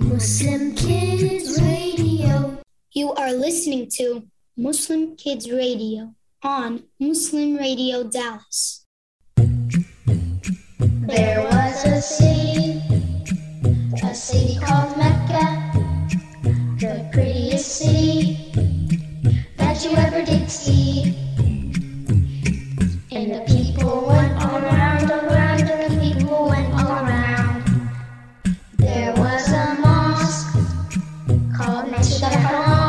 Muslim Kids Radio. You are listening to Muslim Kids Radio on Muslim Radio Dallas. There was a city, a city called Mecca, called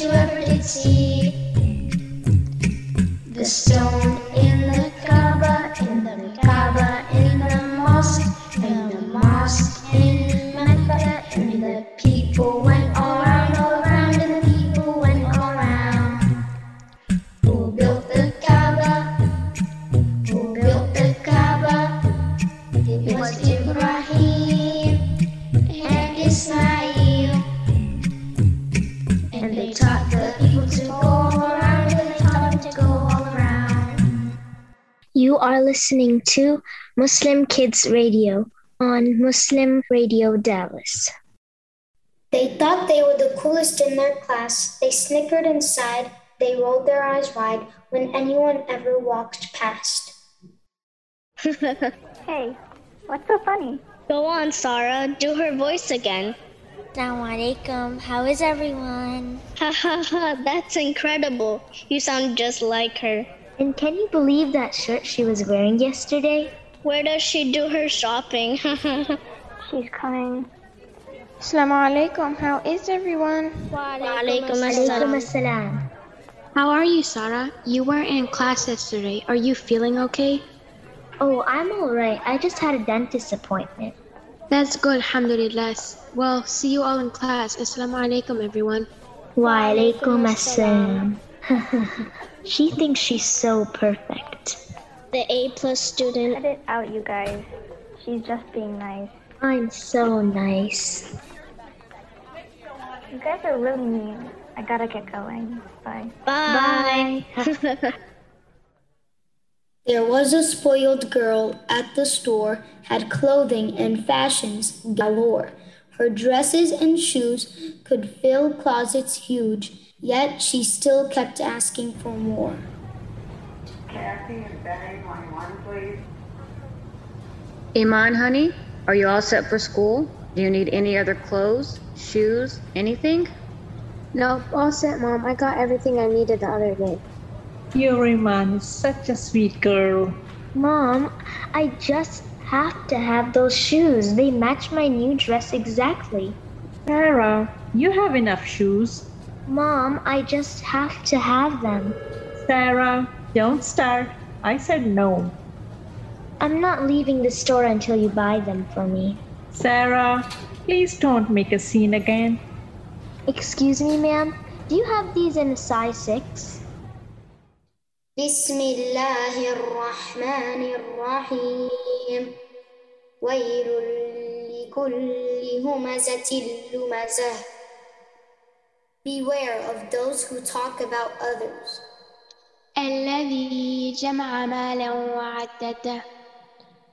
you ever did see. You are listening to Muslim Kids Radio on Muslim Radio Dallas. They thought they were the coolest in their class. They snickered and sighed. They rolled their eyes wide when anyone ever walked past. Hey, what's so funny? Go on, Sarah. Do her voice again. Assalamu alaikum. How is everyone? Ha ha ha, that's incredible. You sound just like her. And can you believe that shirt she was wearing yesterday? Where does she do her shopping? She's coming. Assalamu alaikum. How is everyone? Walaikum Alaikum assalam. assalam. How are you, Sarah? You weren't in class yesterday. Are you feeling okay? Oh, I'm alright. I just had a dentist appointment. That's good, alhamdulillah. Well, see you all in class. Assalamu alaikum, everyone. Wa alaikum assalam. she thinks she's so perfect. The A plus student. Cut it out, you guys. She's just being nice. I'm so nice. You guys are really mean. I gotta get going. Bye. Bye. There was a spoiled girl at the store, had clothing and fashions galore. Her dresses and shoes could fill closets huge, yet she still kept asking for more. Kathy and Benny, line one, please. Iman, honey, are you all set for school? Do you need any other clothes, shoes, anything? No, all set, Mom. I got everything I needed the other day. Your Iman is such a sweet girl. Mom, I just have to have those shoes. They match my new dress exactly. Sarah, you have enough shoes. Mom, I just have to have them. Sarah, don't start. I said no. I'm not leaving the store until you buy them for me. Sarah, please don't make a scene again. Excuse me, ma'am. Do you have these in a size 6? بسم الله الرحمن الرحيم ويل لكل همزة لمزة Beware of those who talk about others. الذي جمع مالا وعدده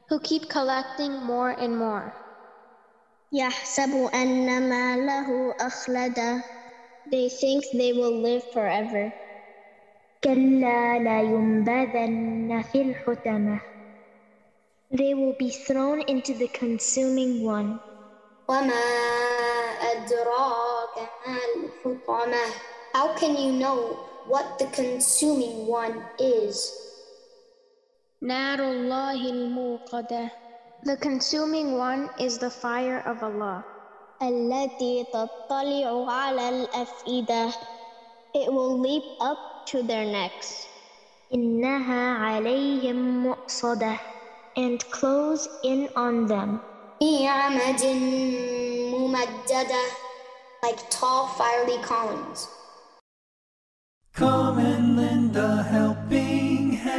who keep collecting more and more. يحسب أن ماله أخلده. They think they will live forever. كلا لينبذن في الحطمة. They will be thrown into the consuming one. وما أدراك ما الحطمة how can you know what the consuming one is? The consuming one is the fire of Allah. It will leap up to their necks. And close in on them like tall, fiery columns. Common Linda Helping Hand.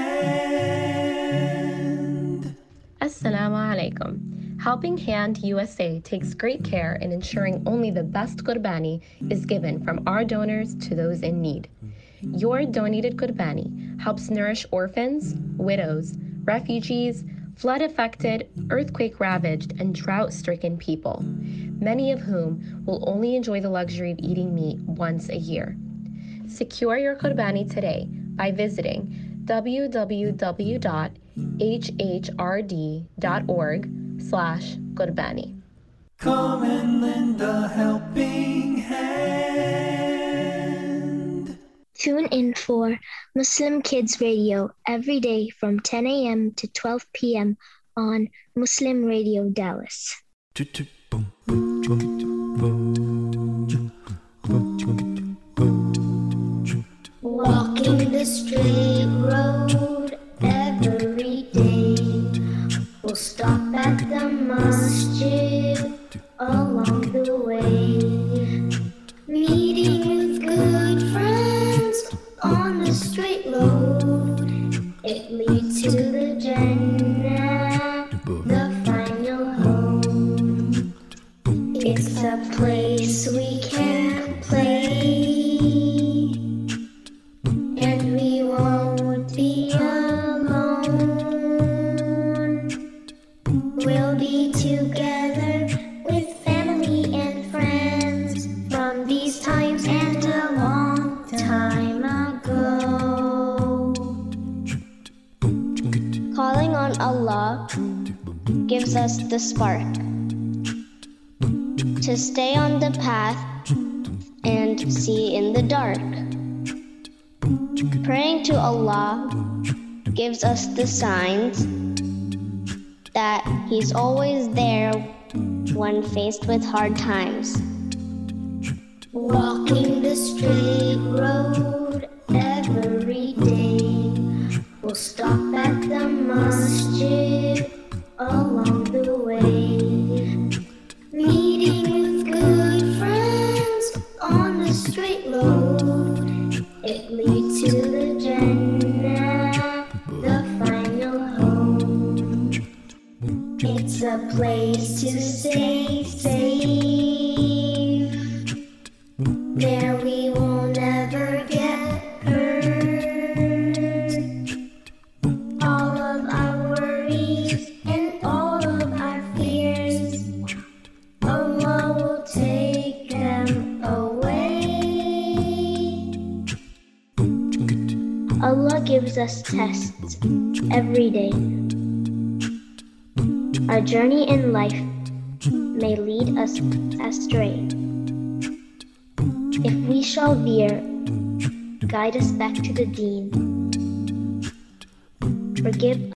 Assalamu alaikum. Helping Hand USA takes great care in ensuring only the best qurbani is given from our donors to those in need. Your donated qurbani helps nourish orphans, widows, refugees, flood affected, earthquake ravaged, and drought stricken people, many of whom will only enjoy the luxury of eating meat once a year. Secure your Qurbani today by visiting www.hhrd.org slash Qurbani. Come and lend a helping hand. Tune in for Muslim Kids Radio every day from 10 a.m. to 12 p.m. on Muslim Radio Dallas. Walking the straight road every day. We'll stop at the masjid along the way. A place we can play. And we won't be alone. We'll be together with family and friends from these times and a long time ago. Calling on Allah gives us the spark to stay on the path and see in the dark. Praying to Allah gives us the signs that He's always there when faced with hard times. Walking the straight road It's a place to stay us tests every day. Our journey in life may lead us astray. If we shall veer, guide us back to the deen. Forgive